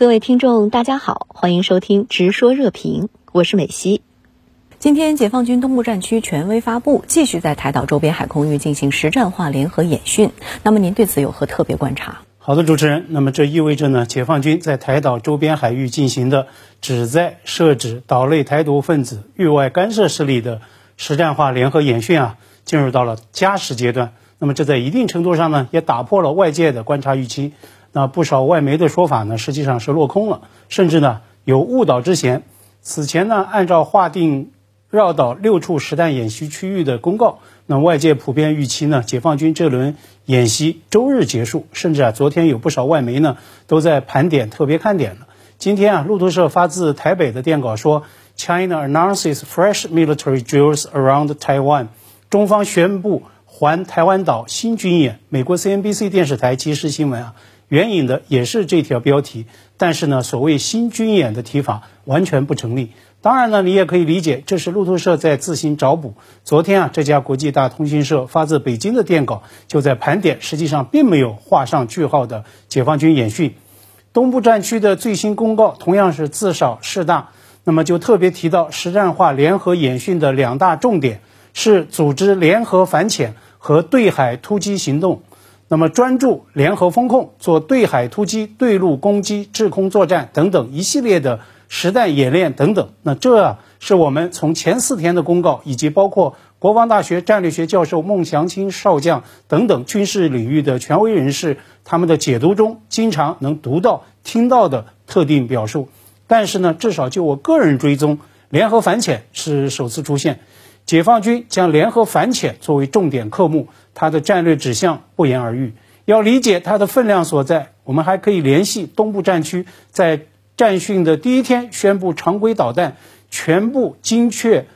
各位听众，大家好，欢迎收听《直说热评》，我是美西。今天，解放军东部战区权威发布，继续在台岛周边海空域进行实战化联合演训。那么，您对此有何特别观察？好的，主持人。那么，这意味着呢，解放军在台岛周边海域进行的旨在设置岛内台独分子域外干涉势力的实战化联合演训啊，进入到了加时阶段。那么，这在一定程度上呢，也打破了外界的观察预期。那不少外媒的说法呢，实际上是落空了，甚至呢有误导之嫌。此前呢，按照划定绕岛六处实弹演习区域的公告，那外界普遍预期呢，解放军这轮演习周日结束。甚至啊，昨天有不少外媒呢都在盘点特别看点了。今天啊，路透社发自台北的电稿说，China announces fresh military drills around Taiwan，中方宣布环台湾岛新军演。美国 CNBC 电视台即时新闻啊。援引的也是这条标题，但是呢，所谓新军演的提法完全不成立。当然呢，你也可以理解，这是路透社在自行找补。昨天啊，这家国际大通讯社发自北京的电稿就在盘点，实际上并没有画上句号的解放军演训。东部战区的最新公告同样是自少事大，那么就特别提到实战化联合演训的两大重点是组织联合反潜和对海突击行动。那么专注联合风控，做对海突击、对陆攻击、制空作战等等一系列的实弹演练等等。那这是我们从前四天的公告，以及包括国防大学战略学教授孟祥青少将等等军事领域的权威人士他们的解读中，经常能读到、听到的特定表述。但是呢，至少就我个人追踪，联合反潜是首次出现。解放军将联合反潜作为重点科目，它的战略指向不言而喻。要理解它的分量所在，我们还可以联系东部战区在战训的第一天宣布常规导弹全部精确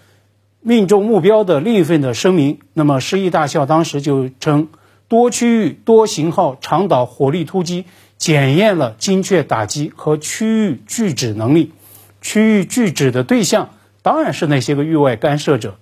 命中目标的另一份的声明。那么，师义大校当时就称，多区域多型号长导火力突击检验了精确打击和区域拒止能力。区域拒止的对象当然是那些个域外干涉者。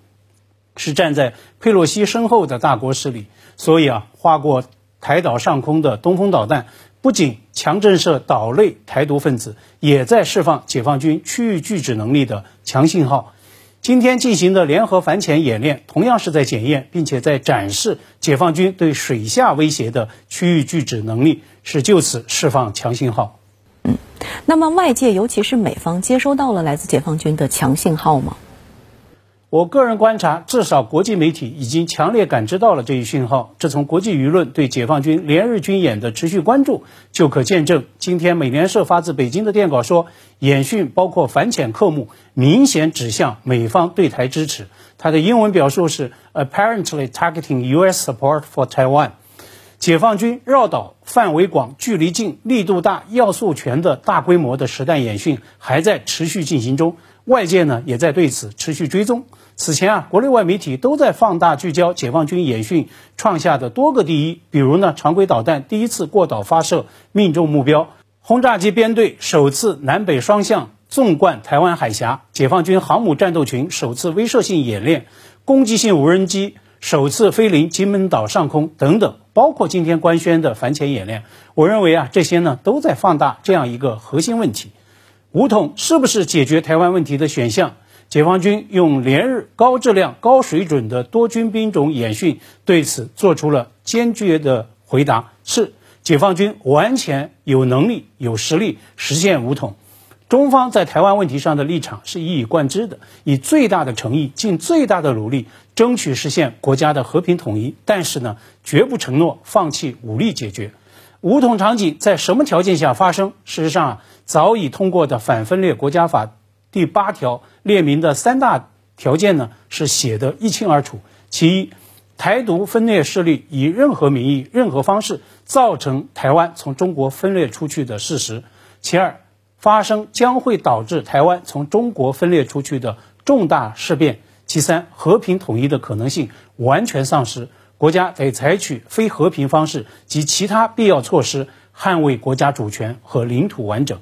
是站在佩洛西身后的大国势力，所以啊，划过台岛上空的东风导弹，不仅强震慑岛内台独分子，也在释放解放军区域拒止能力的强信号。今天进行的联合反潜演练，同样是在检验，并且在展示解放军对水下威胁的区域拒止能力，是就此释放强信号。嗯，那么外界，尤其是美方，接收到了来自解放军的强信号吗？我个人观察，至少国际媒体已经强烈感知到了这一讯号。这从国际舆论对解放军连日军演的持续关注就可见证。今天美联社发自北京的电稿说，演训包括反潜科目，明显指向美方对台支持。它的英文表述是 apparently targeting U.S. support for Taiwan。解放军绕岛范围广、距离近、力度大、要素全的大规模的实弹演训还在持续进行中。外界呢也在对此持续追踪。此前啊，国内外媒体都在放大聚焦解放军演训创下的多个第一，比如呢，常规导弹第一次过岛发射命中目标，轰炸机编队首次南北双向纵贯台湾海峡，解放军航母战斗群首次威慑性演练，攻击性无人机首次飞临金门岛上空等等，包括今天官宣的反潜演练。我认为啊，这些呢都在放大这样一个核心问题。武统是不是解决台湾问题的选项？解放军用连日高质量、高水准的多军兵种演训，对此做出了坚决的回答：是解放军完全有能力、有实力实现武统。中方在台湾问题上的立场是一以贯之的，以最大的诚意、尽最大的努力，争取实现国家的和平统一。但是呢，绝不承诺放弃武力解决。武统场景在什么条件下发生？事实上啊。早已通过的反分裂国家法第八条列明的三大条件呢，是写得一清二楚。其一，台独分裂势力以任何名义、任何方式造成台湾从中国分裂出去的事实；其二，发生将会导致台湾从中国分裂出去的重大事变；其三，和平统一的可能性完全丧失，国家得采取非和平方式及其他必要措施，捍卫国家主权和领土完整。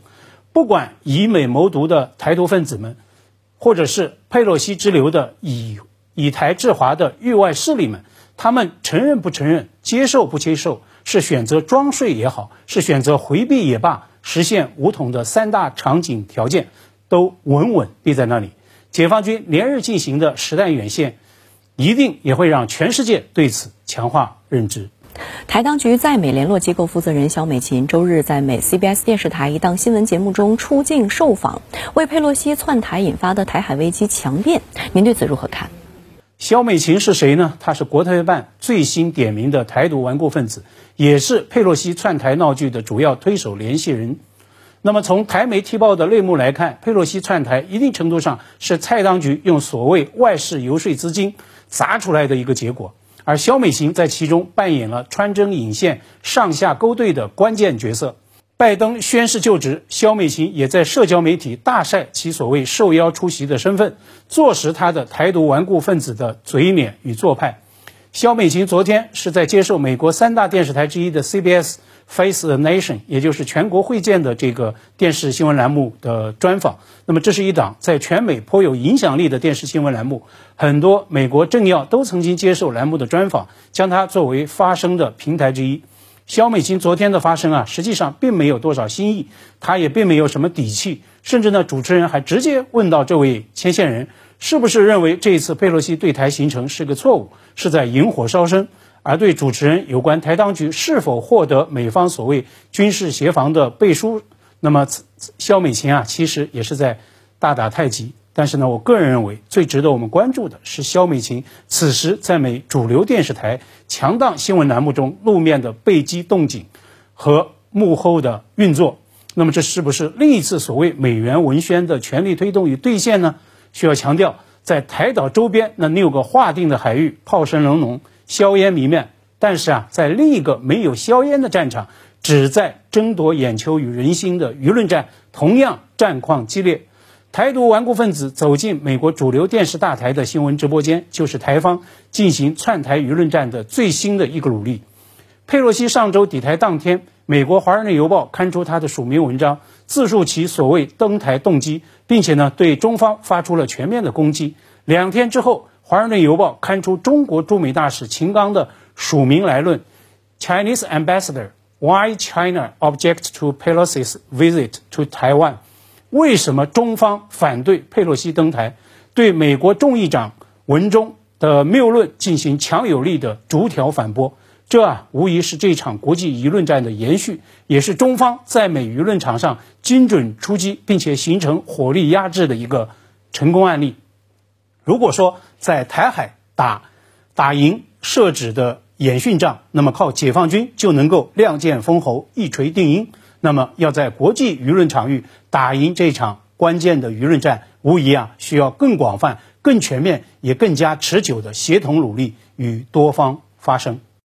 不管以美谋独的台独分子们，或者是佩洛西之流的以以台制华的域外势力们，他们承认不承认、接受不接受，是选择装睡也好，是选择回避也罢，实现武统的三大场景条件都稳稳立在那里。解放军连日进行的实弹远现，一定也会让全世界对此强化认知。台当局在美联络机构负责人肖美琴周日在美 CBS 电视台一档新闻节目中出镜受访，为佩洛西窜台引发的台海危机强辩。您对此如何看？肖美琴是谁呢？她是国台办最新点名的台独顽固分子，也是佩洛西窜台闹剧的主要推手联系人。那么从台媒踢爆的内幕来看，佩洛西窜台一定程度上是蔡当局用所谓外事游说资金砸出来的一个结果。而肖美琴在其中扮演了穿针引线、上下勾兑的关键角色。拜登宣誓就职，肖美琴也在社交媒体大晒其所谓受邀出席的身份，坐实他的台独顽固分子的嘴脸与做派。肖美琴昨天是在接受美国三大电视台之一的 CBS Face the Nation，也就是全国会见的这个电视新闻栏目的专访。那么，这是一档在全美颇有影响力的电视新闻栏目，很多美国政要都曾经接受栏目的专访，将它作为发声的平台之一。肖美琴昨天的发声啊，实际上并没有多少新意，她也并没有什么底气，甚至呢，主持人还直接问到这位牵线人。是不是认为这一次佩洛西对台行程是个错误，是在引火烧身？而对主持人有关台当局是否获得美方所谓军事协防的背书，那么肖美琴啊，其实也是在大打太极。但是呢，我个人认为最值得我们关注的是肖美琴此时在美主流电视台强档新闻栏目中露面的背机动静和幕后的运作。那么这是不是另一次所谓美元文宣的全力推动与兑现呢？需要强调，在台岛周边那六个划定的海域，炮声隆隆，硝烟弥漫。但是啊，在另一个没有硝烟的战场，只在争夺眼球与人心的舆论战，同样战况激烈。台独顽固分子走进美国主流电视大台的新闻直播间，就是台方进行窜台舆论战的最新的一个努力。佩洛西上周抵台当天，美国《华盛顿邮报》刊出他的署名文章，自述其所谓登台动机，并且呢对中方发出了全面的攻击。两天之后，《华盛顿邮报》刊出中国驻美大使秦刚的署名来论：Chinese Ambassador Why China objects to Pelosi's visit to Taiwan？为什么中方反对佩洛西登台？对美国众议长文中的谬论进行强有力的逐条反驳。这啊，无疑是这场国际舆论战的延续，也是中方在美舆论场上精准出击，并且形成火力压制的一个成功案例。如果说在台海打打赢设置的演训仗，那么靠解放军就能够亮剑封喉、一锤定音；那么要在国际舆论场域打赢这场关键的舆论战，无疑啊需要更广泛、更全面、也更加持久的协同努力与多方发声。